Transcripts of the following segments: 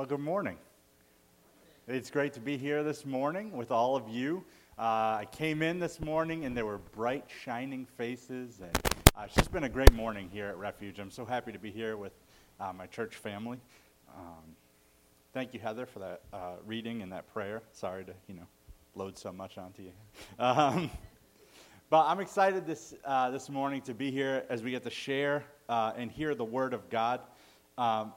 Well, good morning. It's great to be here this morning with all of you. Uh, I came in this morning and there were bright, shining faces, and uh, it's just been a great morning here at Refuge. I'm so happy to be here with uh, my church family. Um, thank you, Heather, for that uh, reading and that prayer. Sorry to, you know, load so much onto you. Um, but I'm excited this, uh, this morning to be here as we get to share uh, and hear the Word of God. Um,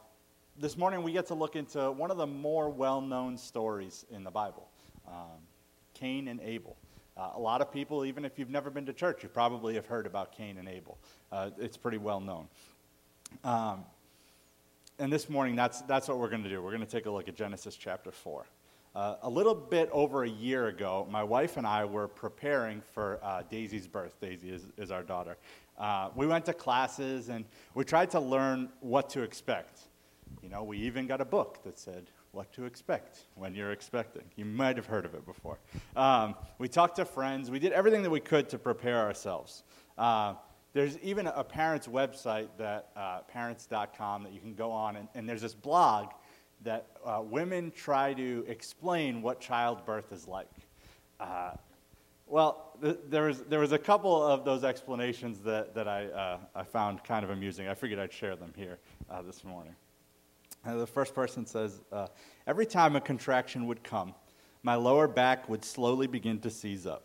this morning we get to look into one of the more well known stories in the Bible um, Cain and Abel. Uh, a lot of people, even if you've never been to church, you probably have heard about Cain and Abel. Uh, it's pretty well known. Um, and this morning, that's, that's what we're going to do. We're going to take a look at Genesis chapter 4. Uh, a little bit over a year ago, my wife and I were preparing for uh, Daisy's birth. Daisy is, is our daughter. Uh, we went to classes and we tried to learn what to expect. You know, we even got a book that said what to expect when you're expecting. You might have heard of it before. Um, we talked to friends. We did everything that we could to prepare ourselves. Uh, there's even a parent's website that uh, parents.com that you can go on, and, and there's this blog that uh, women try to explain what childbirth is like. Uh, well, th- there, was, there was a couple of those explanations that, that I, uh, I found kind of amusing. I figured I'd share them here uh, this morning. The first person says, uh, Every time a contraction would come, my lower back would slowly begin to seize up.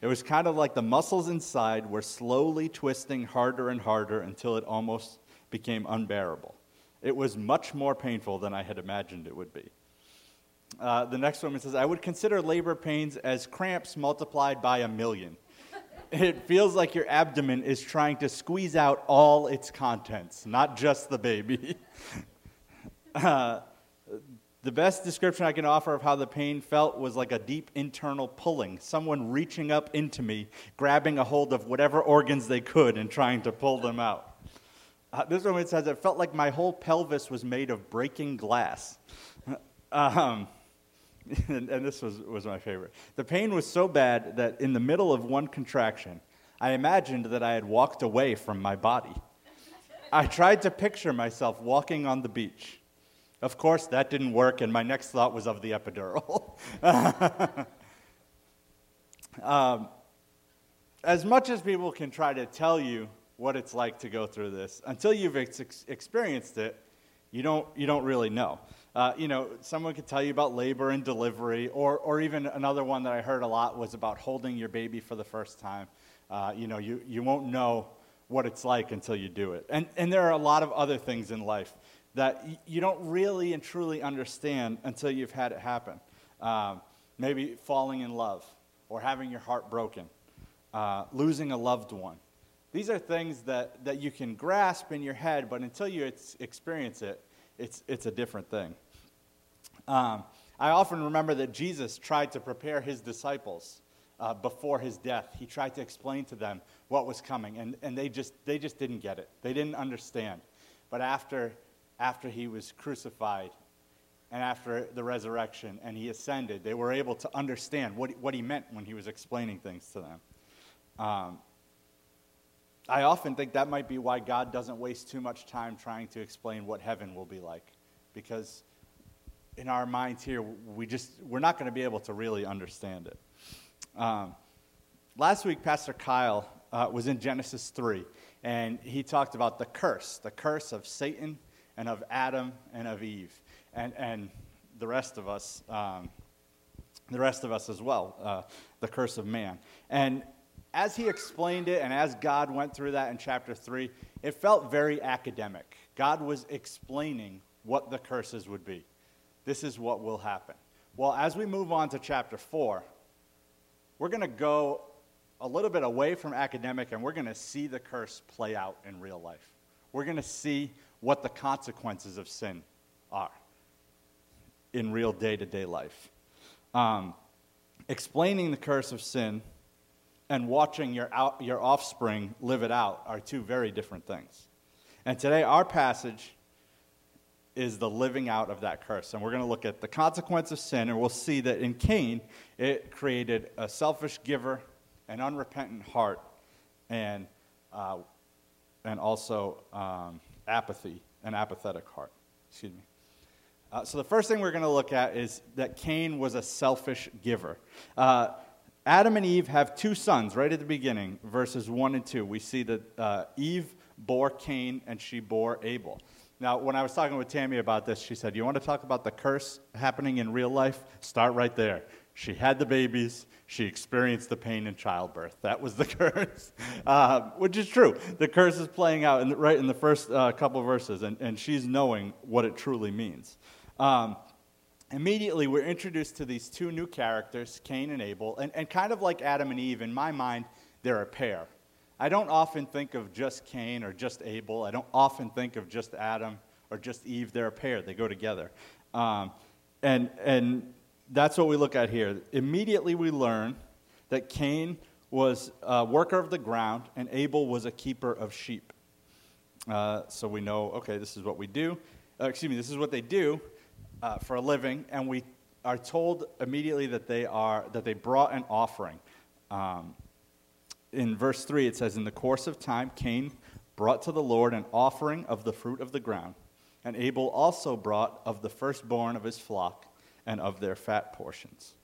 It was kind of like the muscles inside were slowly twisting harder and harder until it almost became unbearable. It was much more painful than I had imagined it would be. Uh, the next woman says, I would consider labor pains as cramps multiplied by a million. it feels like your abdomen is trying to squeeze out all its contents, not just the baby. Uh, the best description I can offer of how the pain felt was like a deep internal pulling, someone reaching up into me, grabbing a hold of whatever organs they could and trying to pull them out. Uh, this woman says, It felt like my whole pelvis was made of breaking glass. Um, and, and, this was, was my favorite. The pain was so bad that in the middle of one contraction, I imagined that I had walked away from my body. I tried to picture myself walking on the beach of course, that didn't work, and my next thought was of the epidural. um, as much as people can try to tell you what it's like to go through this, until you've ex- experienced it, you don't, you don't really know. Uh, you know, someone could tell you about labor and delivery, or, or even another one that I heard a lot was about holding your baby for the first time. Uh, you know, you, you won't know what it's like until you do it. And, and there are a lot of other things in life that you don't really and truly understand until you've had it happen. Um, maybe falling in love or having your heart broken, uh, losing a loved one. These are things that, that you can grasp in your head, but until you experience it, it's, it's a different thing. Um, I often remember that Jesus tried to prepare his disciples uh, before his death. He tried to explain to them what was coming, and, and they, just, they just didn't get it. They didn't understand. But after after he was crucified and after the resurrection and he ascended, they were able to understand what, what he meant when he was explaining things to them. Um, I often think that might be why God doesn't waste too much time trying to explain what heaven will be like. Because in our minds here, we just, we're not going to be able to really understand it. Um, last week, Pastor Kyle uh, was in Genesis 3, and he talked about the curse, the curse of Satan and of Adam and of Eve, and, and the rest of us, um, the rest of us as well, uh, the curse of man. And as he explained it, and as God went through that in chapter 3, it felt very academic. God was explaining what the curses would be. This is what will happen. Well, as we move on to chapter 4, we're going to go a little bit away from academic and we're going to see the curse play out in real life. We're going to see what the consequences of sin are in real day to day life. Um, explaining the curse of sin and watching your, out, your offspring live it out are two very different things. And today, our passage is the living out of that curse. And we're going to look at the consequence of sin, and we'll see that in Cain, it created a selfish giver, an unrepentant heart, and, uh, and also um, apathy, an apathetic heart. Excuse me. Uh, so, the first thing we're going to look at is that Cain was a selfish giver. Uh, Adam and Eve have two sons right at the beginning, verses 1 and 2. We see that uh, Eve bore Cain and she bore Abel. Now, when I was talking with Tammy about this, she said, You want to talk about the curse happening in real life? Start right there. She had the babies. She experienced the pain in childbirth. That was the curse, uh, which is true. The curse is playing out in the, right in the first uh, couple verses, and, and she's knowing what it truly means. Um, immediately, we're introduced to these two new characters, Cain and Abel, and, and kind of like Adam and Eve, in my mind, they're a pair. I don't often think of just Cain or just Abel. I don't often think of just Adam or just Eve. They're a pair, they go together. Um, and, and that's what we look at here. Immediately, we learn that Cain was a worker of the ground and Abel was a keeper of sheep. Uh, so we know, okay, this is what we do. Uh, excuse me, this is what they do uh, for a living, and we are told immediately that they are that they brought an offering. Um, in verse 3, it says, In the course of time, Cain brought to the Lord an offering of the fruit of the ground, and Abel also brought of the firstborn of his flock and of their fat portions.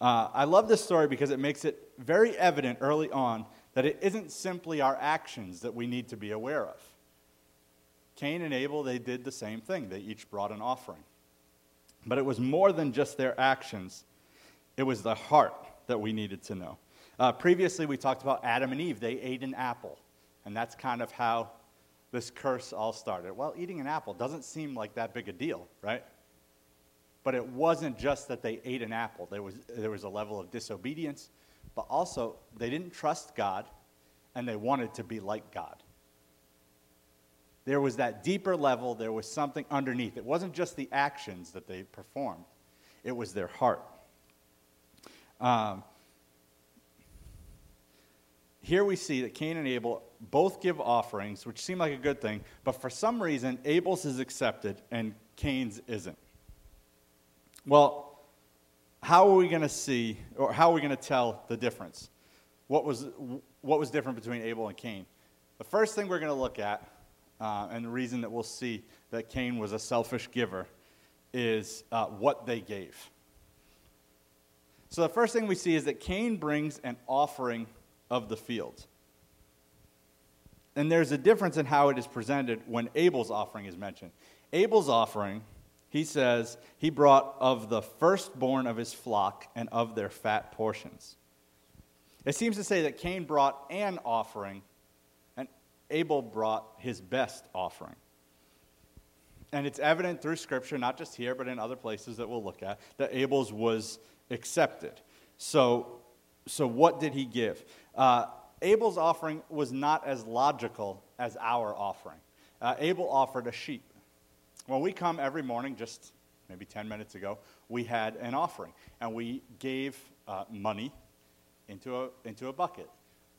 Uh, I love this story because it makes it very evident early on that it isn't simply our actions that we need to be aware of. Cain and Abel, they did the same thing. They each brought an offering. But it was more than just their actions, it was the heart that we needed to know. Uh, previously, we talked about Adam and Eve. They ate an apple, and that's kind of how this curse all started. Well, eating an apple doesn't seem like that big a deal, right? But it wasn't just that they ate an apple, there was, there was a level of disobedience, but also they didn't trust God and they wanted to be like God. There was that deeper level, there was something underneath. It wasn't just the actions that they performed, it was their heart. Um, here we see that Cain and Abel both give offerings, which seem like a good thing, but for some reason, Abel's is accepted and Cain's isn't. Well, how are we going to see, or how are we going to tell the difference? What was, what was different between Abel and Cain? The first thing we're going to look at, uh, and the reason that we'll see that Cain was a selfish giver, is uh, what they gave. So the first thing we see is that Cain brings an offering of the field. And there's a difference in how it is presented when Abel's offering is mentioned. Abel's offering, he says, he brought of the firstborn of his flock and of their fat portions. It seems to say that Cain brought an offering, and Abel brought his best offering. And it's evident through Scripture, not just here, but in other places that we'll look at, that Abel's was accepted. So, so what did he give? Uh, Abel's offering was not as logical as our offering. Uh, Abel offered a sheep. When we come every morning, just maybe 10 minutes ago, we had an offering, and we gave uh, money into a, into a bucket.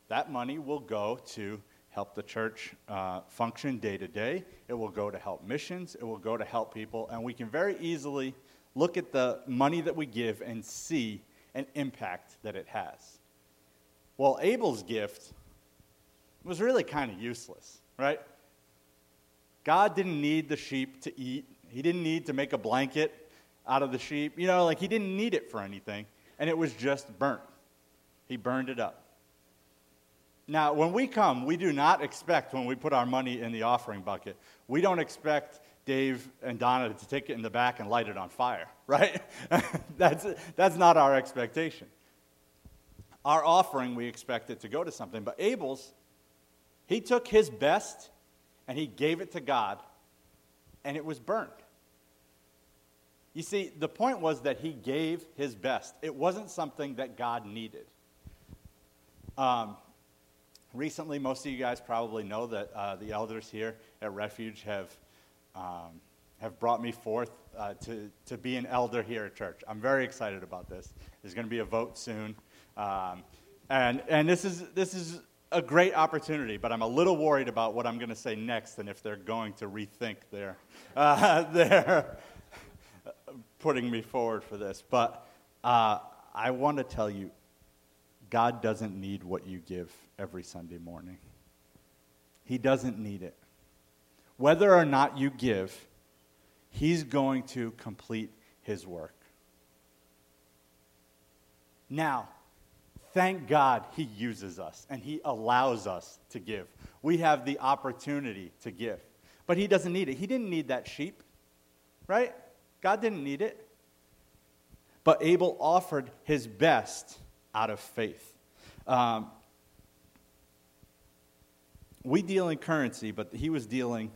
That money will go to help the church uh, function day to day. It will go to help missions. It will go to help people. And we can very easily look at the money that we give and see an impact that it has. Well, Abel's gift was really kind of useless, right? God didn't need the sheep to eat, He didn't need to make a blanket out of the sheep. You know, like He didn't need it for anything, and it was just burnt. He burned it up. Now, when we come, we do not expect, when we put our money in the offering bucket, we don't expect Dave and Donna to take it in the back and light it on fire, right? that's, that's not our expectation. Our offering, we expect it to go to something. But Abel's, he took his best and he gave it to God, and it was burned. You see, the point was that he gave his best. It wasn't something that God needed. Um, recently, most of you guys probably know that uh, the elders here at Refuge have, um, have brought me forth uh, to, to be an elder here at church. I'm very excited about this. There's going to be a vote soon. Um, and and this, is, this is a great opportunity, but I'm a little worried about what I'm going to say next and if they're going to rethink their, uh, their putting me forward for this. But uh, I want to tell you, God doesn't need what you give every Sunday morning. He doesn't need it. Whether or not you give, He's going to complete his work. Now, thank God he uses us and he allows us to give. We have the opportunity to give. But he doesn't need it. He didn't need that sheep, right? God didn't need it. But Abel offered his best out of faith. Um, we deal in currency, but he was dealing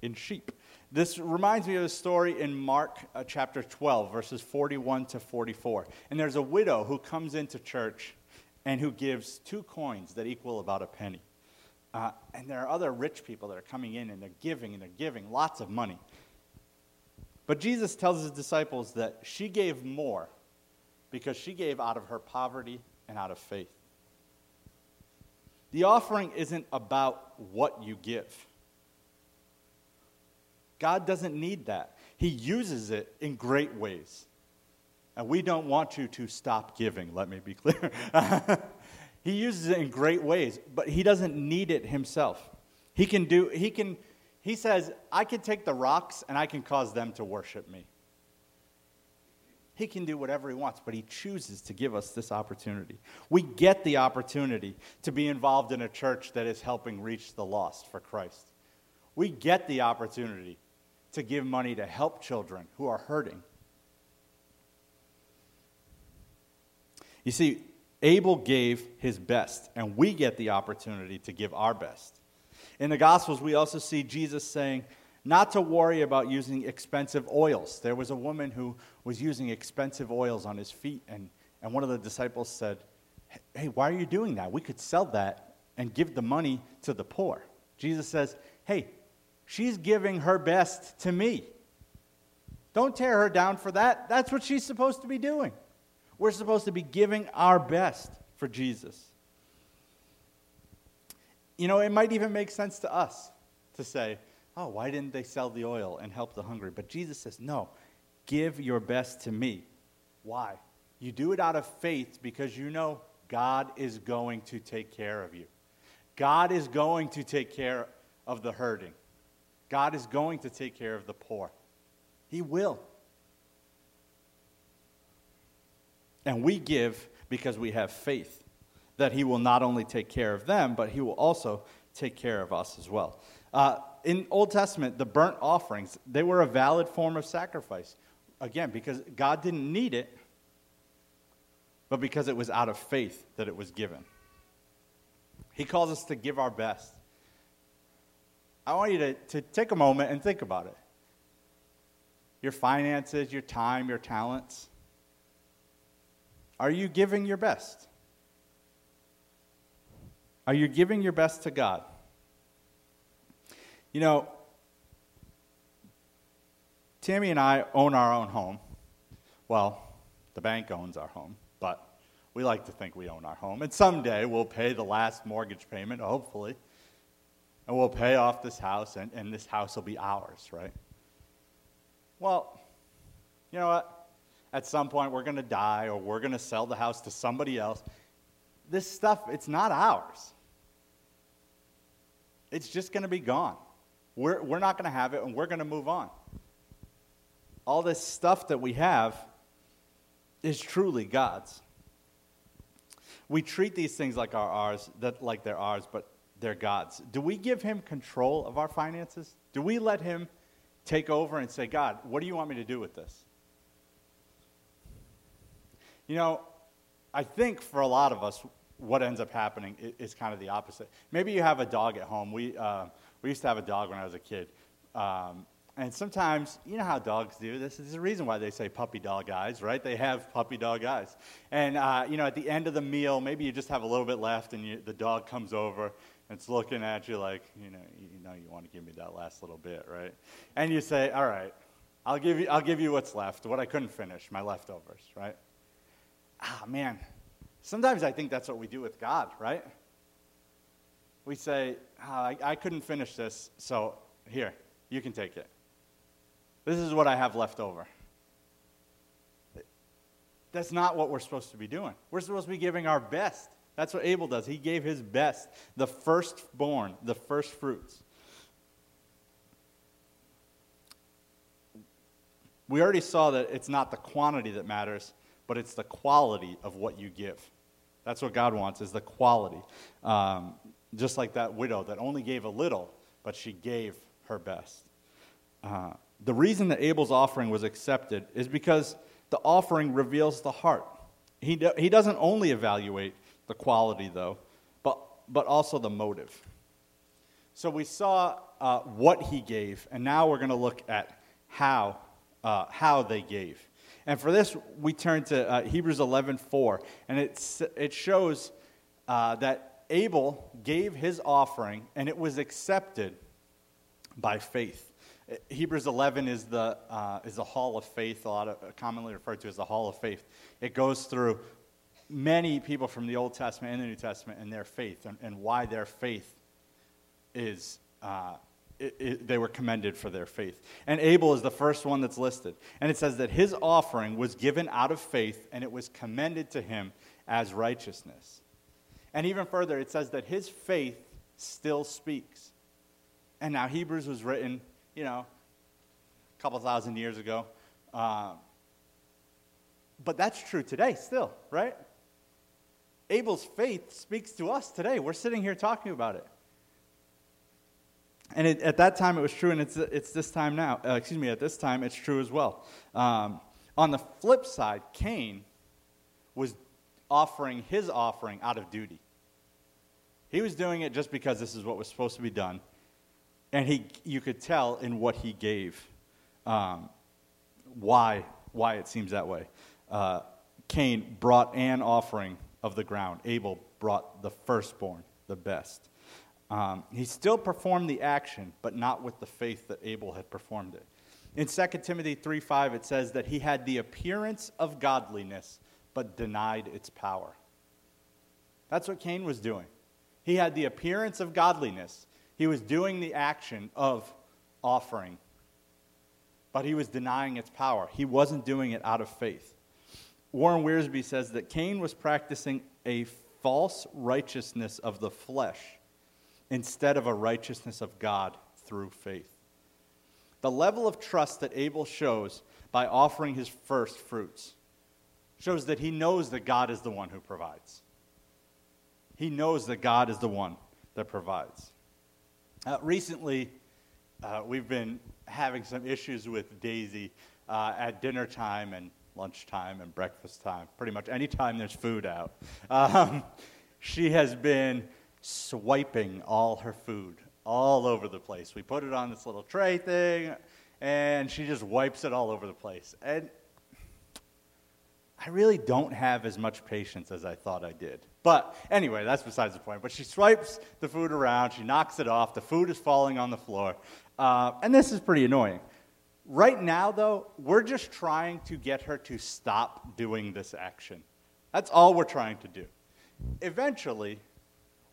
in sheep. This reminds me of a story in Mark uh, chapter 12, verses 41 to 44. And there's a widow who comes into church and who gives two coins that equal about a penny. Uh, and there are other rich people that are coming in and they're giving and they're giving lots of money. But Jesus tells his disciples that she gave more because she gave out of her poverty and out of faith. The offering isn't about what you give. God doesn't need that. He uses it in great ways. And we don't want you to stop giving, let me be clear. he uses it in great ways, but he doesn't need it himself. He can do, he can, he says, I can take the rocks and I can cause them to worship me. He can do whatever he wants, but he chooses to give us this opportunity. We get the opportunity to be involved in a church that is helping reach the lost for Christ. We get the opportunity to give money to help children who are hurting. You see, Abel gave his best, and we get the opportunity to give our best. In the Gospels, we also see Jesus saying, not to worry about using expensive oils. There was a woman who was using expensive oils on his feet, and, and one of the disciples said, Hey, why are you doing that? We could sell that and give the money to the poor. Jesus says, Hey, She's giving her best to me. Don't tear her down for that. That's what she's supposed to be doing. We're supposed to be giving our best for Jesus. You know, it might even make sense to us to say, oh, why didn't they sell the oil and help the hungry? But Jesus says, no, give your best to me. Why? You do it out of faith because you know God is going to take care of you. God is going to take care of the hurting. God is going to take care of the poor. He will. And we give because we have faith that He will not only take care of them, but He will also take care of us as well. Uh, in Old Testament, the burnt offerings, they were a valid form of sacrifice. Again, because God didn't need it, but because it was out of faith that it was given. He calls us to give our best. I want you to, to take a moment and think about it. Your finances, your time, your talents. Are you giving your best? Are you giving your best to God? You know, Tammy and I own our own home. Well, the bank owns our home, but we like to think we own our home. And someday we'll pay the last mortgage payment, hopefully and we'll pay off this house, and, and this house will be ours, right? Well, you know what? At some point, we're going to die or we're going to sell the house to somebody else. This stuff, it's not ours. It's just going to be gone. We're, we're not going to have it, and we're going to move on. All this stuff that we have is truly God's. We treat these things like our ours, that like they're ours, but they're God's. Do we give Him control of our finances? Do we let Him take over and say, God, what do you want me to do with this? You know, I think for a lot of us, what ends up happening is, kind of the opposite. Maybe you have a dog at home. We, uh, we used to have a dog when I was a kid. Um, and sometimes, you know how dogs do this. There's a reason why they say puppy dog eyes, right? They have puppy dog eyes. And, uh, you know, at the end of the meal, maybe you just have a little bit left and you, the dog comes over and it's looking at you like, you know, you know, you want to give me that last little bit, right? And you say, all right, I'll give you, I'll give you what's left, what I couldn't finish, my leftovers, right? Ah, man. Sometimes I think that's what we do with God, right? We say, oh, I, I couldn't finish this, so here, you can take it. This is what I have left over. That's not what we're supposed to be doing. We're supposed to be giving our best that's what Abel does. He gave his best, the firstborn, the first fruits. We already saw that it's not the quantity that matters, but it's the quality of what you give. That's what God wants, is the quality. Um, just like that widow that only gave a little, but she gave her best. Uh, the reason that Abel's offering was accepted is because the offering reveals the heart. He, do, he doesn't only evaluate the quality, though, but, but also the motive. So we saw uh, what he gave, and now we're going to look at how, uh, how they gave. And for this, we turn to uh, Hebrews 11:4, and it, it shows uh, that Abel gave his offering, and it was accepted by faith. Hebrews 11 is the, uh, is the hall of faith, a lot of, uh, commonly referred to as the hall of faith. It goes through many people from the Old Testament and the New Testament and their faith and, and why their faith is, uh, it, it, they were commended for their faith. And Abel is the first one that's listed. And it says that his offering was given out of faith and it was commended to him as righteousness. And even further, it says that his faith still speaks. And now Hebrews was written you know, a couple thousand years ago. Um, but that's true today still, right? Abel's faith speaks to us today. We're sitting here talking about it. And it, at that time it was true, and it's, it's this time now. Uh, excuse me, at this time it's true as well. Um, on the flip side, Cain was offering his offering out of duty. He was doing it just because this is what was supposed to be done. And he, you could tell in what he gave um, why, why it seems that way. Uh, Cain brought an offering of the ground, Abel brought the firstborn, the best. Um, he still performed the action, but not with the faith that Abel had performed it. In 2 Timothy 3:5, it says that he had the appearance of godliness, but denied its power. That's what Cain was doing. He had the appearance of godliness, he was doing the action of offering, but he was denying its power. He wasn't doing it out of faith. Warren Wiersbe says that Cain was practicing a false righteousness of the flesh instead of a righteousness of God through faith. The level of trust that Abel shows by offering his first fruits shows that he knows that God is the one who provides. He knows that God is the one that provides. Uh, recently, uh, we've been having some issues with Daisy uh, at dinner time and lunchtime and breakfast time, pretty much anytime there's food out. Um, she has been swiping all her food all over the place. We put it on this little tray thing, and she just wipes it all over the place. And I really don't have as much patience as I thought I did. But anyway, that's besides the point. But she swipes the food around, she knocks it off, the food is falling on the floor. Uh, and this is pretty annoying. Right now, though, we're just trying to get her to stop doing this action. That's all we're trying to do. Eventually,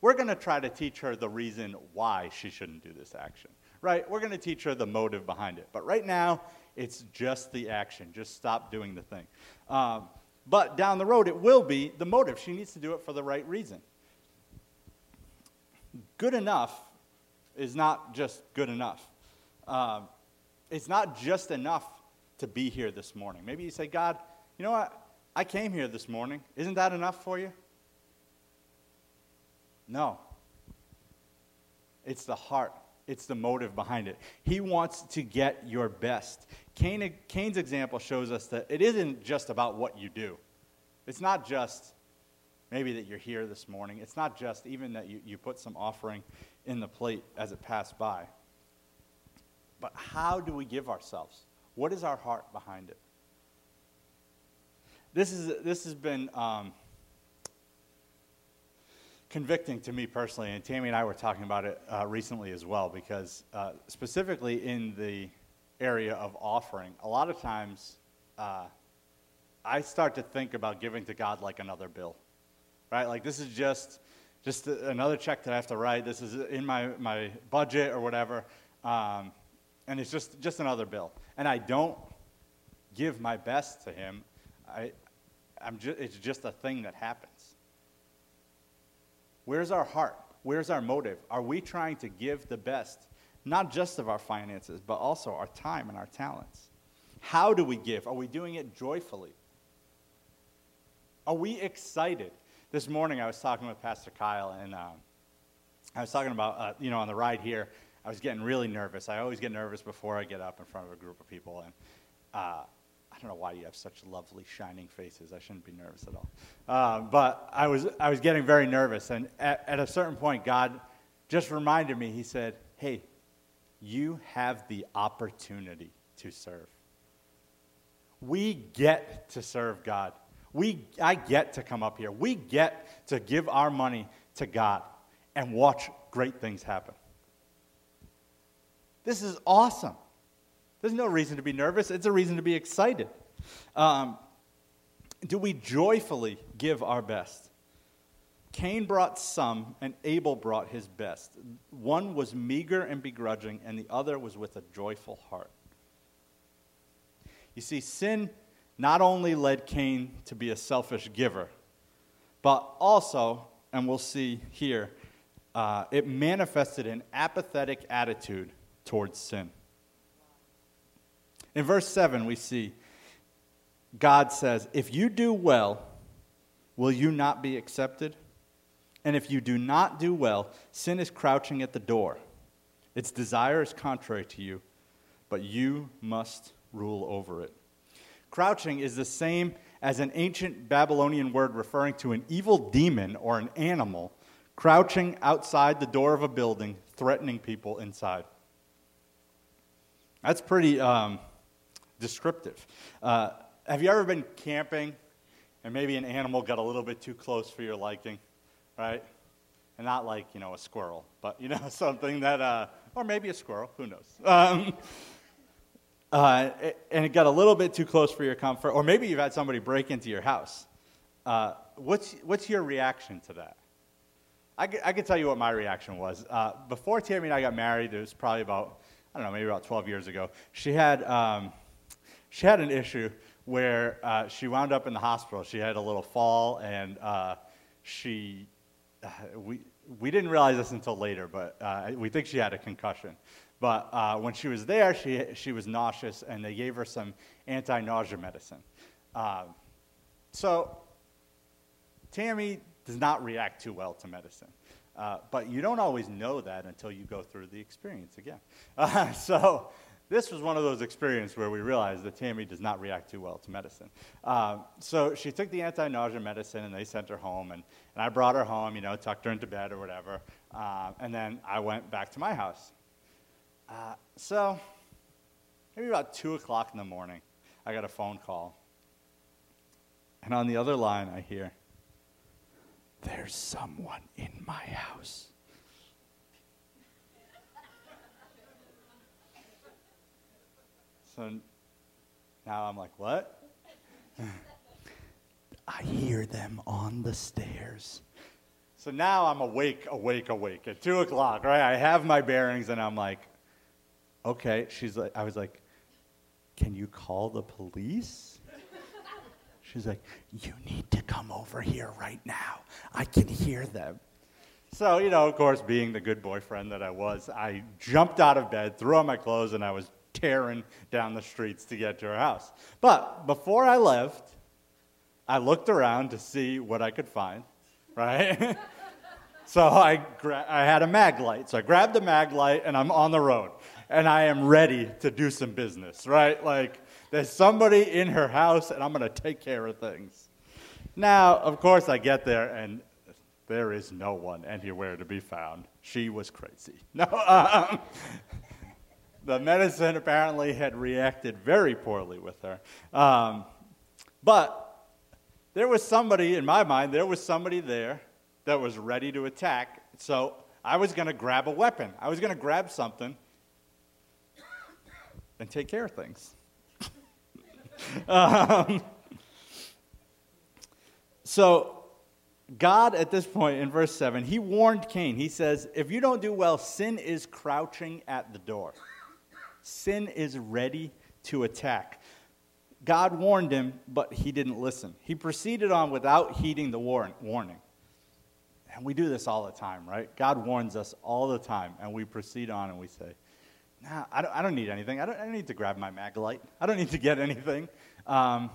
we're going to try to teach her the reason why she shouldn't do this action. Right? We're going to teach her the motive behind it. But right now, it's just the action. Just stop doing the thing. Um, but down the road, it will be the motive. She needs to do it for the right reason. Good enough is not just good enough. Um, it's not just enough to be here this morning. Maybe you say, God, you know what? I came here this morning. Isn't that enough for you? No. It's the heart, it's the motive behind it. He wants to get your best. Cain, Cain's example shows us that it isn't just about what you do. It's not just maybe that you're here this morning. It's not just even that you, you put some offering in the plate as it passed by. But how do we give ourselves? What is our heart behind it? This, is, this has been um, convicting to me personally, and Tammy and I were talking about it uh, recently as well, because uh, specifically in the area of offering, a lot of times uh, I start to think about giving to God like another bill, right? Like this is just just another check that I have to write. This is in my, my budget or whatever, um, and it's just just another bill. And I don't give my best to Him. I, I'm just, it's just a thing that happens. Where's our heart? Where's our motive? Are we trying to give the best, not just of our finances, but also our time and our talents? How do we give? Are we doing it joyfully? Are we excited? This morning I was talking with Pastor Kyle, and um, I was talking about, uh, you know, on the ride here, I was getting really nervous. I always get nervous before I get up in front of a group of people. And uh, don't know why you have such lovely, shining faces. I shouldn't be nervous at all. Uh, but I was, I was getting very nervous. And at, at a certain point, God just reminded me, He said, Hey, you have the opportunity to serve. We get to serve God. We, I get to come up here. We get to give our money to God and watch great things happen. This is awesome. There's no reason to be nervous, it's a reason to be excited. Um, do we joyfully give our best? Cain brought some, and Abel brought his best. One was meager and begrudging, and the other was with a joyful heart. You see, sin not only led Cain to be a selfish giver, but also, and we'll see here, uh, it manifested an apathetic attitude towards sin. In verse 7, we see God says, If you do well, will you not be accepted? And if you do not do well, sin is crouching at the door. Its desire is contrary to you, but you must rule over it. Crouching is the same as an ancient Babylonian word referring to an evil demon or an animal crouching outside the door of a building, threatening people inside. That's pretty um, descriptive. Uh, have you ever been camping and maybe an animal got a little bit too close for your liking, right? And not like, you know, a squirrel, but, you know, something that, uh, or maybe a squirrel, who knows? Um, uh, and it got a little bit too close for your comfort, or maybe you've had somebody break into your house. Uh, what's, what's your reaction to that? I, I can tell you what my reaction was. Uh, before Tammy and I got married, it was probably about, I don't know, maybe about 12 years ago. She had, um, she had an issue where uh, she wound up in the hospital. She had a little fall, and uh, she, uh, we, we didn't realize this until later, but uh, we think she had a concussion. But uh, when she was there, she, she was nauseous, and they gave her some anti nausea medicine. Um, so, Tammy does not react too well to medicine. Uh, but you don't always know that until you go through the experience again. So this was one of those experiences where we realized that Tammy does not react too well to medicine. Uh, so she took the anti-nausea medicine and they sent her home, and, and I brought her home, you know, tucked her into bed or whatever, uh, and then I went back to my house. Uh, so maybe about 2 o'clock in the morning, I got a phone call. And on the other line, I hear, there's someone in my house. So now I'm like, what? I hear them on the stairs. So now I'm awake, awake, awake at two o'clock, right? I have my bearings and I'm like, okay. She's like, I was like, can you call the police? She's like, You need to come over here right now. I can hear them. So, you know, of course, being the good boyfriend that I was, I jumped out of bed, threw on my clothes, and I was tearing down the streets to get to her house. But before I left, I looked around to see what I could find, right? so I, gra- I had a Maglite. So I grabbed the Maglite and I'm on the road. And I am ready to do some business, right? Like, there's somebody in her house, and I'm going to take care of things. Now, of course, I get there, and there is no one anywhere to be found. She was crazy. No, um, the medicine apparently had reacted very poorly with her. Um, but there was somebody, in my mind, there was somebody there that was ready to attack. So I was going to grab a weapon. I was going to grab something and take care of things um, so, God, at this point in verse 7, he warned Cain. He says, If you don't do well, sin is crouching at the door, sin is ready to attack. God warned him, but he didn't listen. He proceeded on without heeding the warning. And we do this all the time, right? God warns us all the time, and we proceed on and we say, nah, I, don't, I don't need anything. I don't, I don't need to grab my Maglite. I don't need to get anything. Um,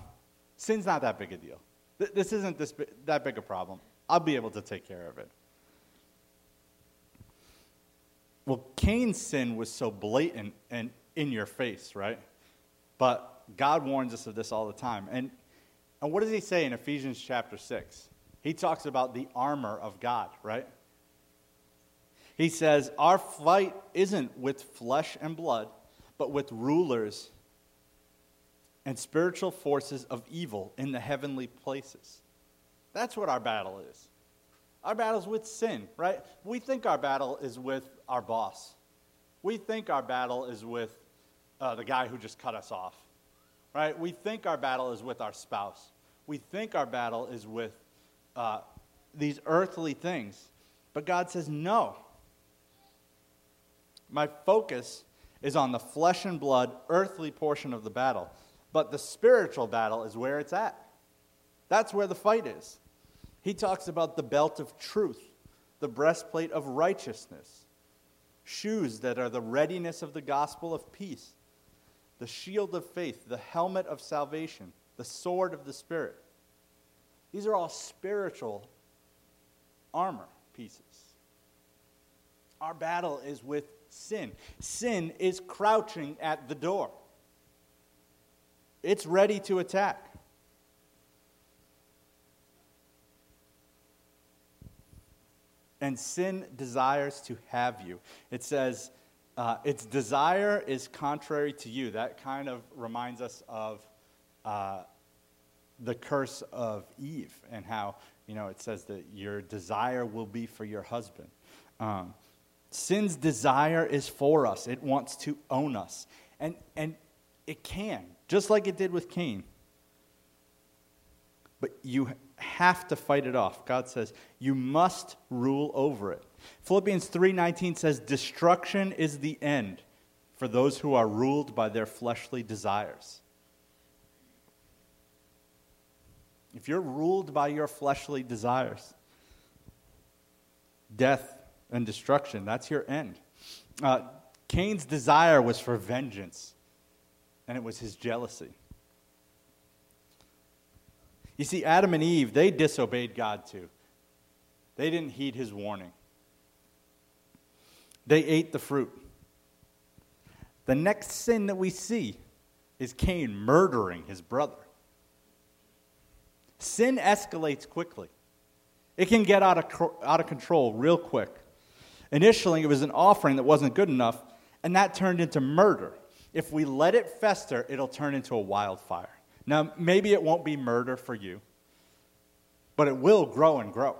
sin's not that big a deal. Th- this isn't this, that big a problem. I'll be able to take care of it. Well, Cain's sin was so blatant and in your face, right? But God warns us of this all the time. And, and what does he say in Ephesians chapter 6? He talks about the armor of God, right? He says, Our fight isn't with flesh and blood, but with rulers and spiritual forces of evil in the heavenly places. That's what our battle is. Our battle is with sin, right? We think our battle is with our boss. We think our battle is with uh, the guy who just cut us off, right? We think our battle is with our spouse. We think our battle is with uh, these earthly things. But God says, no. My focus is on the flesh and blood, earthly portion of the battle. But the spiritual battle is where it's at. That's where the fight is. He talks about the belt of truth, the breastplate of righteousness, shoes that are the readiness of the gospel of peace, the shield of faith, the helmet of salvation, the sword of the Spirit. These are all spiritual armor pieces. Our battle is with sin. Sin is crouching at the door, it's ready to attack. And sin desires to have you. It says, uh, its desire is contrary to you. That kind of reminds us of uh, the curse of Eve and how, you know, it says that your desire will be for your husband. Um, sin's desire is for us, it wants to own us. And, and it can, just like it did with Cain. But you have to fight it off. God says, you must rule over it. Philippians 3:19 says destruction is the end for those who are ruled by their fleshly desires. if you're ruled by your fleshly desires, death and destruction, that's your end. Uh, Cain's desire was for vengeance, and it was his jealousy. You see, Adam and Eve, they disobeyed God too. They didn't heed his warning, they ate the fruit. The next sin that we see is Cain murdering his brother sin escalates quickly. It can get out of, out of control real quick. Initially, it was an offering that wasn't good enough, and that turned into murder. If we let it fester, it'll turn into a wildfire. Now, maybe it won't be murder for you, but it will grow and grow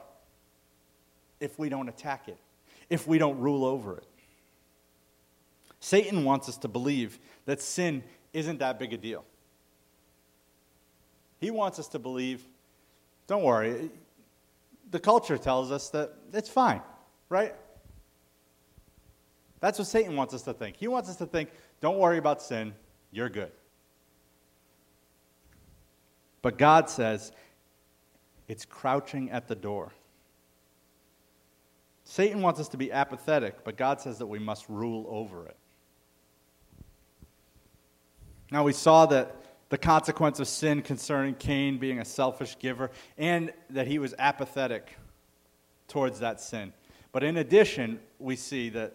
if we don't attack it, if we don't rule over it. Satan wants us to believe that sin isn't that big a deal. He wants us to believe, don't worry, the culture tells us that it's fine, right? That's what Satan wants us to think. He wants us to think, don't worry about sin, you're good. But God says, it's crouching at the door. Satan wants us to be apathetic, but God says that we must rule over it. Now, we saw that the consequence of sin concerning Cain being a selfish giver, and that he was apathetic towards that sin. But in addition, we see that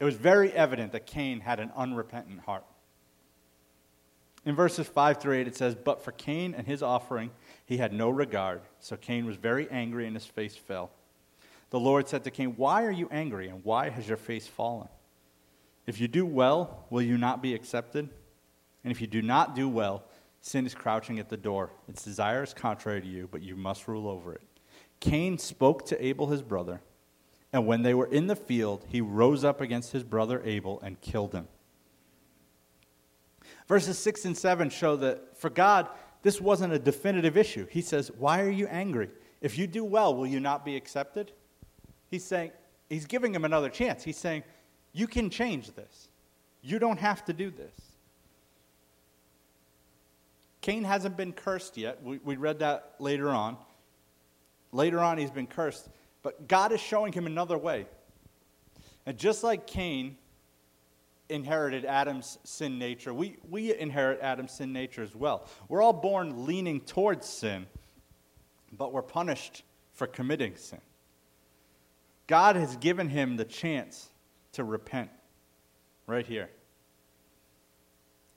it was very evident that Cain had an unrepentant heart. In verses 5 through 8, it says, But for Cain and his offering, he had no regard. So Cain was very angry, and his face fell. The Lord said to Cain, Why are you angry, and why has your face fallen? If you do well, will you not be accepted? And if you do not do well, sin is crouching at the door. Its desire is contrary to you, but you must rule over it. Cain spoke to Abel his brother, and when they were in the field, he rose up against his brother Abel and killed him. Verses 6 and 7 show that for God, this wasn't a definitive issue. He says, Why are you angry? If you do well, will you not be accepted? He's saying, He's giving him another chance. He's saying, You can change this. You don't have to do this. Cain hasn't been cursed yet. We, we read that later on. Later on, he's been cursed. But God is showing him another way. And just like Cain, inherited Adam's sin nature, we, we inherit Adam's sin nature as well. We're all born leaning towards sin, but we're punished for committing sin. God has given him the chance to repent right here.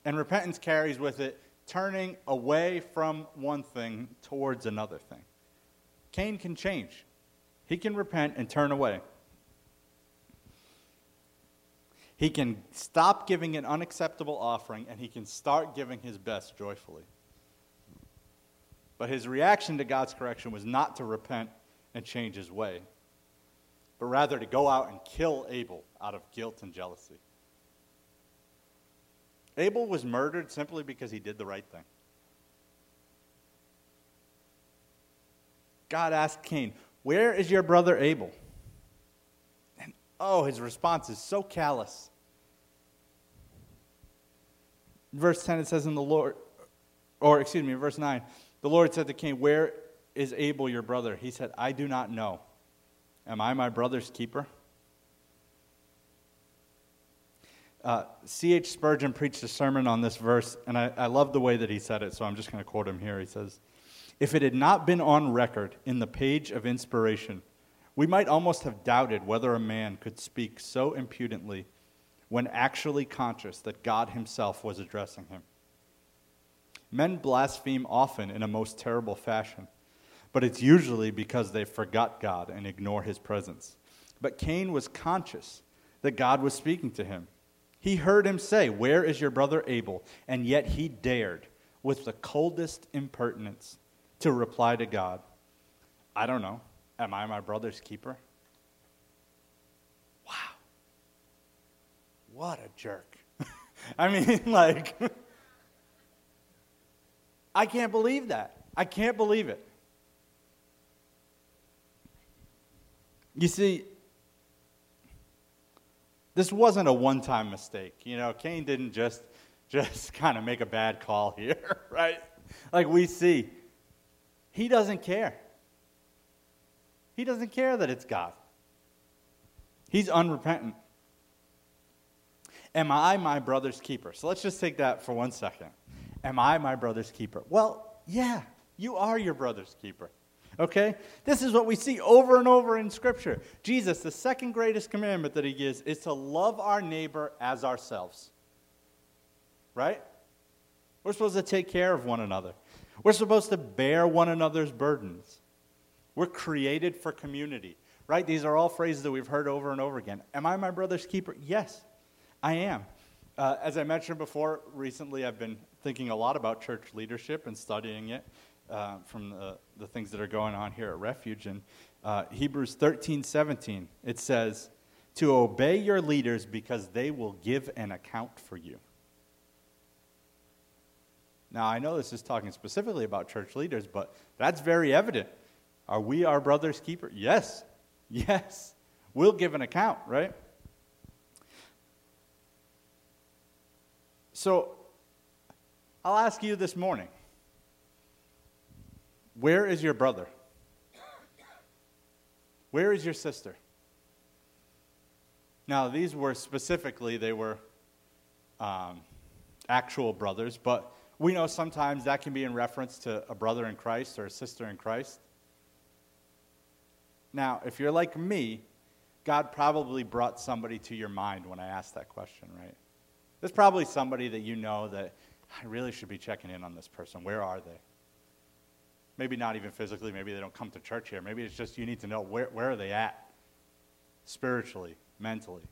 And repentance carries with it turning away from one thing towards another thing. Cain can change, he can repent and turn away. He can stop giving an unacceptable offering and he can start giving his best joyfully. But his reaction to God's correction was not to repent and change his way, but rather to go out and kill Abel out of guilt and jealousy. Abel was murdered simply because he did the right thing. God asked Cain, Where is your brother Abel? And oh, his response is so callous. verse 10, it says, In the Lord, or excuse me, verse 9, the Lord said to Cain, Where is Abel your brother? He said, I do not know. Am I my brother's keeper? Uh, C.H. Spurgeon preached a sermon on this verse, and I, I love the way that he said it, so I'm just going to quote him here. He says, If it had not been on record in the page of inspiration, we might almost have doubted whether a man could speak so impudently when actually conscious that God himself was addressing him. Men blaspheme often in a most terrible fashion, but it's usually because they forgot God and ignore his presence. But Cain was conscious that God was speaking to him. He heard him say, Where is your brother Abel? And yet he dared, with the coldest impertinence, to reply to God, I don't know. Am I my brother's keeper? Wow. What a jerk. I mean, like, I can't believe that. I can't believe it. You see, this wasn't a one-time mistake. You know, Cain didn't just just kind of make a bad call here, right? Like we see, he doesn't care. He doesn't care that it's God. He's unrepentant. Am I my brother's keeper? So let's just take that for one second. Am I my brother's keeper? Well, yeah, you are your brother's keeper. Okay? This is what we see over and over in Scripture. Jesus, the second greatest commandment that he gives is to love our neighbor as ourselves. Right? We're supposed to take care of one another, we're supposed to bear one another's burdens. We're created for community. Right? These are all phrases that we've heard over and over again. Am I my brother's keeper? Yes, I am. Uh, as I mentioned before, recently I've been thinking a lot about church leadership and studying it uh, from the, the, things that are going on here at Refuge. And uh, Hebrews 13 17, it says, To obey your leaders because they will give an account for you. Now, I know this is talking specifically about church leaders, but that's very evident. Are we our brother's keeper? Yes. Yes. We'll give an account, right? So, I'll ask you this morning where is your brother? Where is your sister? Now, these were specifically, they were um, actual brothers, but we know sometimes that can be in reference to a brother in Christ or a sister in Christ. Now, if you're like me, God probably brought somebody to your mind when I asked that question, right? There's probably somebody that you know that I really should be checking in on this person. Where are they? Maybe not even physically. Maybe they don't come to church here. Maybe it's just you need to know where, where are they at spiritually, mentally.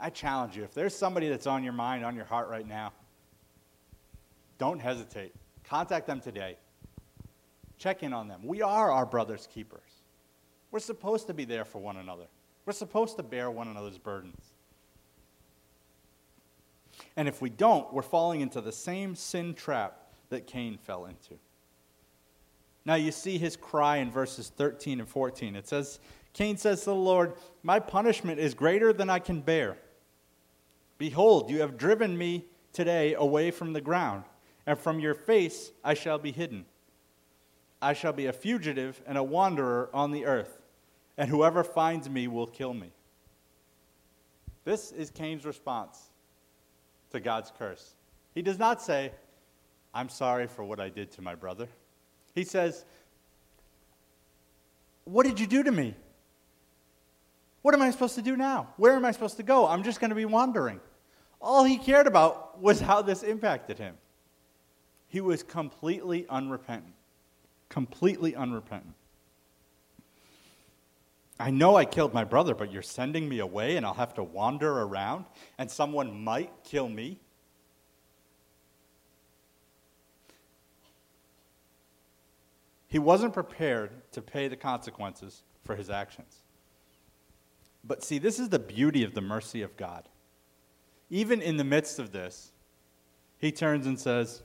I challenge you if there's somebody that's on your mind, on your heart right now, don't hesitate. Contact them today. Check in on them. We are our brother's keepers. We're supposed to be there for one another, we're supposed to bear one another's burdens. And if we don't, we're falling into the same sin trap that Cain fell into. Now you see his cry in verses 13 and 14. It says, Cain says to the Lord, My punishment is greater than I can bear. Behold, you have driven me today away from the ground, and from your face I shall be hidden. I shall be a fugitive and a wanderer on the earth, and whoever finds me will kill me. This is Cain's response to God's curse. He does not say, I'm sorry for what I did to my brother. He says, What did you do to me? What am I supposed to do now? Where am I supposed to go? I'm just going to be wandering. All he cared about was how this impacted him. He was completely unrepentant. Completely unrepentant. I know I killed my brother, but you're sending me away and I'll have to wander around and someone might kill me? He wasn't prepared to pay the consequences for his actions. But see, this is the beauty of the mercy of God. Even in the midst of this, he turns and says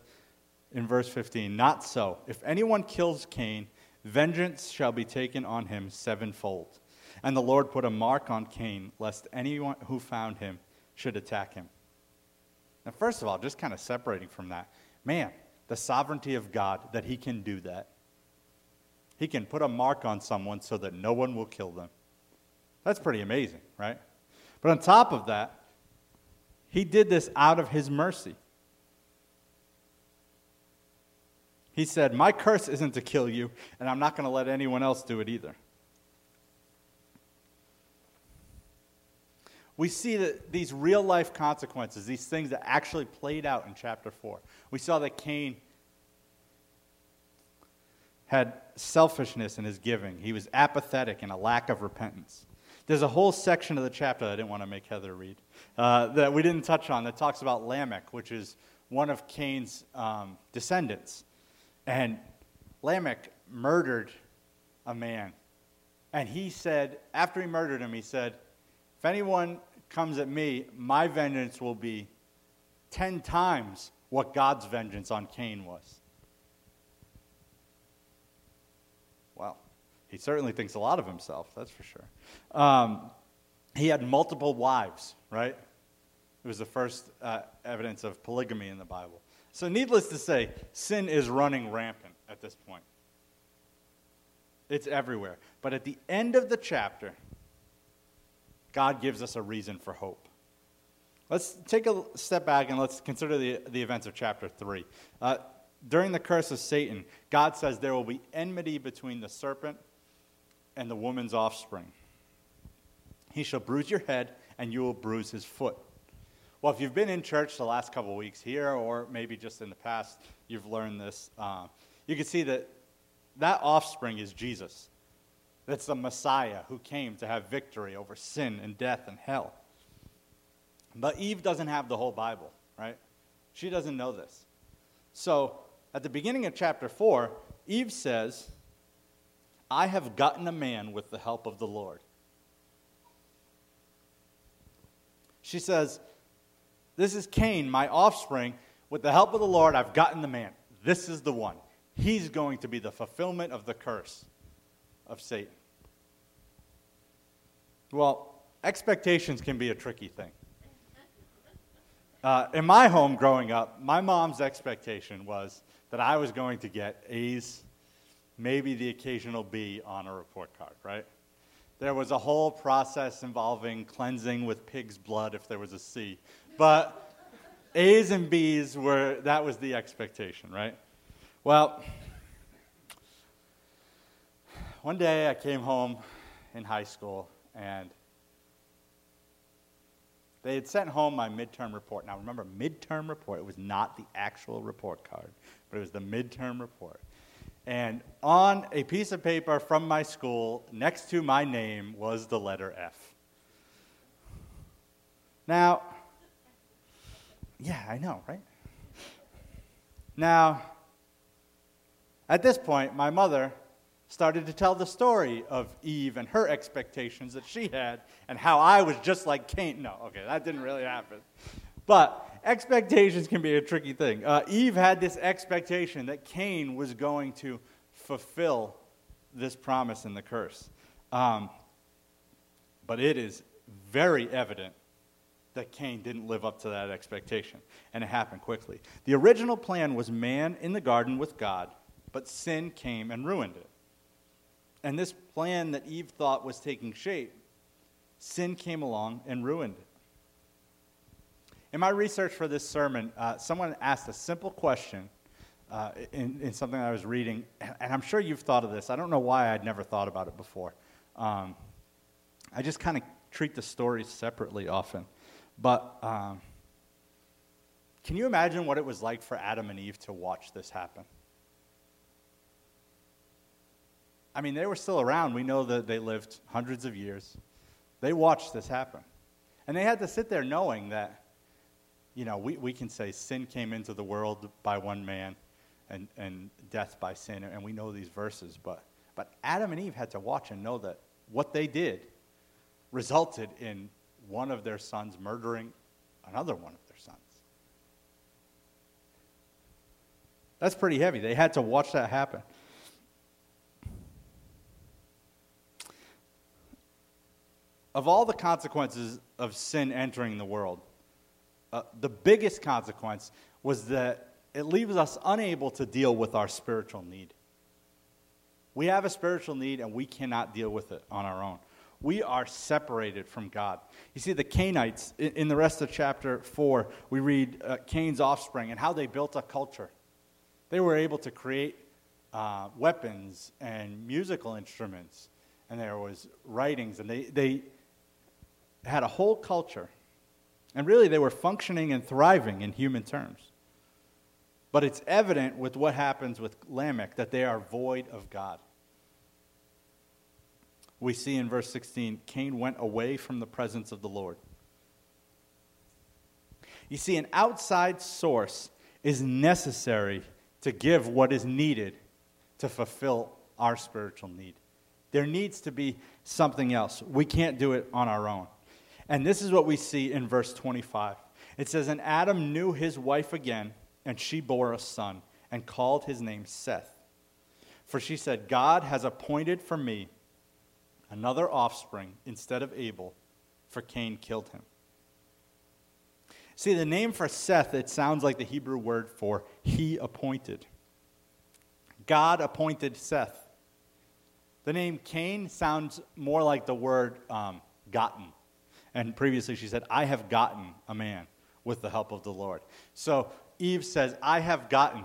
in verse 15, Not so. If anyone kills Cain, vengeance shall be taken on him sevenfold. And the Lord put a mark on Cain, lest anyone who found him should attack him. Now, first of all, just kind of separating from that, man, the sovereignty of God that he can do that. He can put a mark on someone so that no one will kill them. That's pretty amazing, right? But on top of that, he did this out of his mercy. He said, My curse isn't to kill you, and I'm not going to let anyone else do it either. we see that these real life consequences, these things that actually played out in chapter 4. We saw that Cain had selfishness in his giving, he was apathetic and a lack of repentance. There's a whole section of the chapter I didn't want to make Heather read uh, that we didn't touch on that talks about Lamech, which is one of Cain's um, descendants. And Lamech murdered a man. And he said, after he murdered him, he said, if anyone comes at me, my vengeance will be 10 times what God's vengeance on Cain was. Well, he certainly thinks a lot of himself, that's for sure. Um, he had multiple wives, right? It was the first uh, evidence of polygamy in the Bible. So, needless to say, sin is running rampant at this point. It's everywhere. But at the end of the chapter, God gives us a reason for hope. Let's take a step back and let's consider the, the events of chapter 3. Uh, during the curse of Satan, God says there will be enmity between the serpent and the woman's offspring. He shall bruise your head, and you will bruise his foot. Well, if you've been in church the last couple of weeks here, or maybe just in the past, you've learned this. Uh, you can see that that offspring is Jesus. That's the Messiah who came to have victory over sin and death and hell. But Eve doesn't have the whole Bible, right? She doesn't know this. So at the beginning of chapter 4, Eve says, I have gotten a man with the help of the Lord. She says, This is Cain, my offspring. With the help of the Lord, I've gotten the man. This is the one. He's going to be the fulfillment of the curse of Satan. Well, expectations can be a tricky thing. Uh, in my home growing up, my mom's expectation was that I was going to get A's, maybe the occasional B on a report card, right? There was a whole process involving cleansing with pig's blood if there was a C. But A's and B's were, that was the expectation, right? Well, one day I came home in high school and they had sent home my midterm report. Now, remember, midterm report, it was not the actual report card, but it was the midterm report. And on a piece of paper from my school, next to my name, was the letter F. Now, yeah, I know, right? Now, at this point, my mother started to tell the story of Eve and her expectations that she had and how I was just like Cain. No, okay, that didn't really happen. But expectations can be a tricky thing. Uh, Eve had this expectation that Cain was going to fulfill this promise in the curse. Um, but it is very evident that Cain didn't live up to that expectation, and it happened quickly. The original plan was man in the garden with God, but sin came and ruined it. And this plan that Eve thought was taking shape, sin came along and ruined it. In my research for this sermon, uh, someone asked a simple question uh, in, in, something I was reading, and I'm sure you've thought of this. I don't know why I'd never thought about it before. Um, I just kind of treat the stories separately often. But um, can you imagine what it was like for Adam and Eve to watch this happen? I mean, they were still around. We know that they lived hundreds of years. They watched this happen. And they had to sit there knowing that, you know, we, we can say sin came into the world by one man and, and death by sin, and we know these verses, but, but Adam and Eve had to watch and know that what they did resulted in one of their sons murdering another one of their sons. That's pretty heavy. They had to watch that happen. Of all the consequences of sin entering the world, uh, the biggest consequence was that it leaves us unable to deal with our spiritual need. We have a spiritual need and we cannot deal with it on our own. We are separated from God. You see, the Cainites, in, in the rest of chapter 4, we read uh, Cain's offspring and how they built a culture. They were able to create uh, weapons and musical instruments, and there was writings, and they, they had a whole culture. And really, they were functioning and thriving in human terms. But it's evident with what happens with Lamech that they are void of God. We see in verse 16 Cain went away from the presence of the Lord. You see, an outside source is necessary to give what is needed to fulfill our spiritual need. There needs to be something else. We can't do it on our own. And this is what we see in verse 25. It says, And Adam knew his wife again, and she bore a son, and called his name Seth. For she said, God has appointed for me another offspring instead of Abel, for Cain killed him. See, the name for Seth, it sounds like the Hebrew word for he appointed. God appointed Seth. The name Cain sounds more like the word um, gotten. And previously she said, I have gotten a man with the help of the Lord. So Eve says, I have gotten,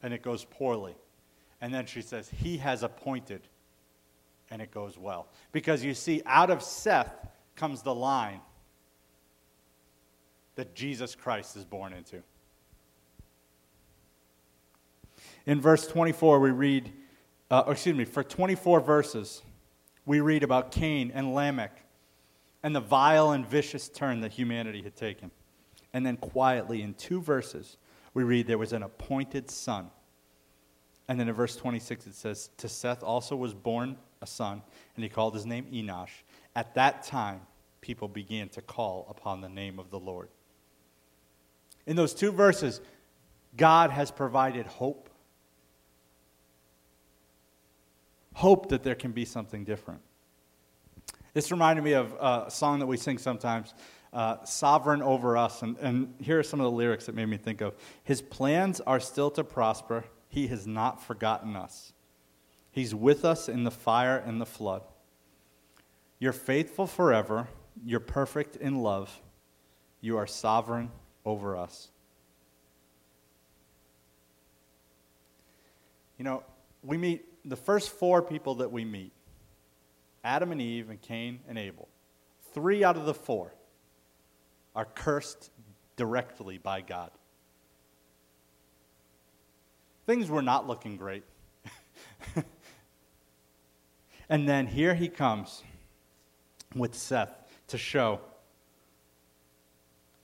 and it goes poorly. And then she says, He has appointed, and it goes well. Because you see, out of Seth comes the line that Jesus Christ is born into. In verse 24, we read, uh, excuse me, for 24 verses, we read about Cain and Lamech and the vile and vicious turn that humanity had taken. And then quietly, in two verses, we read there was an appointed son. And then in verse 26, it says, To Seth also was born a son, and he called his name Enosh. At that time, people began to call upon the name of the Lord. In those two verses, God has provided hope. Hope that there can be something different. This reminded me of a song that we sing sometimes, uh, Sovereign Over Us. And, and here are some of the lyrics that made me think of His plans are still to prosper, He has not forgotten us. He's with us in the fire and the flood. You're faithful forever, you're perfect in love, you are sovereign over us. You know, we meet the first four people that we meet Adam and Eve and Cain and Abel. Three out of the four are cursed directly by God. Things were not looking great. and then here he comes with Seth to show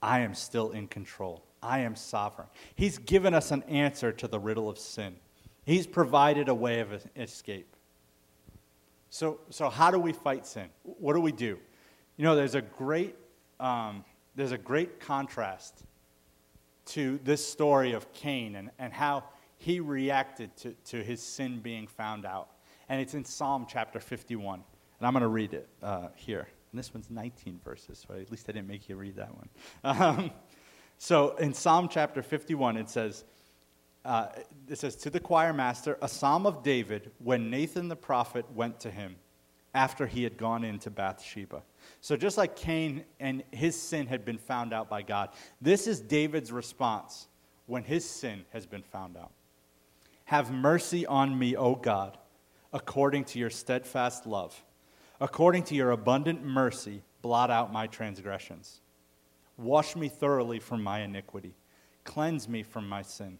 I am still in control. I am sovereign. He's given us an answer to the riddle of sin. He's provided a way of escape. So, so how do we fight sin? What do we do? You know, there's a great, um, there's a great contrast to this story of Cain and, and how he reacted to, to his sin being found out. And it's in Psalm chapter 51. And I'm going to read it uh, here. And this one's 19 verses, so at least I didn't make you read that one. Um, so in Psalm chapter 51, it says, uh, it says, To the choir master, a psalm of David when Nathan the prophet went to him. after he had gone into Bathsheba. So, just like Cain and his sin had been found out by God, this is David's response when his sin has been found out. Have mercy on me, O God, according to your steadfast love. According to your abundant mercy, blot out my transgressions. Wash me thoroughly from my iniquity. Cleanse me from my sin.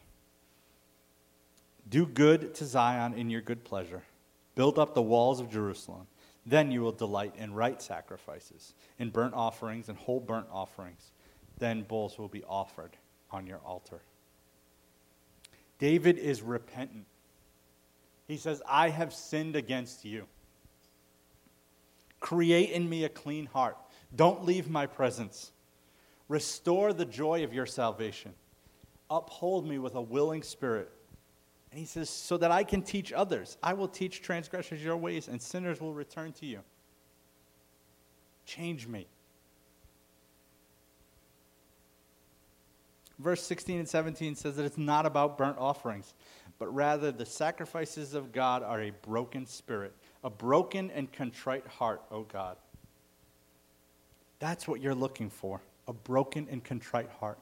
Do good to Zion in your good pleasure. Build up the walls of Jerusalem. Then you will delight in right sacrifices, in burnt offerings and whole burnt offerings. Then bulls will be offered on your altar. David is repentant. He says, I have sinned against you. Create in me a clean heart. Don't leave my presence. Restore the joy of your salvation. Uphold me with a willing spirit and he says, So that I can teach others. I will teach transgressors your ways, and sinners will return to you. Change me. Verse 16 and 17 says that it's not about burnt offerings, but rather the sacrifices of God are a broken spirit, a broken and contrite heart, O God. That's what you're looking for a broken and contrite heart.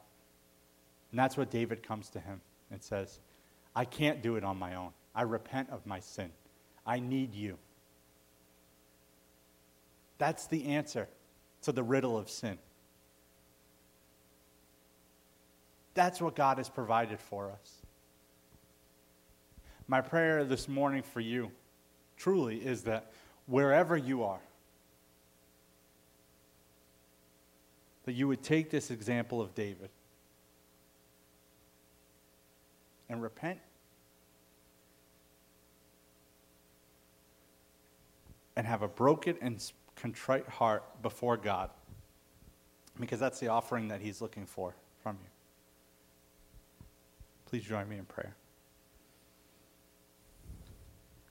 And that's what David comes to him and says, I can't do it on my own. I repent of my sin. I need you. That's the answer to the riddle of sin. That's what God has provided for us. My prayer this morning for you truly is that wherever you are, that you would take this example of David and repent and have a broken and contrite heart before God. Because that's the offering that He's looking for from you. Please join me in prayer.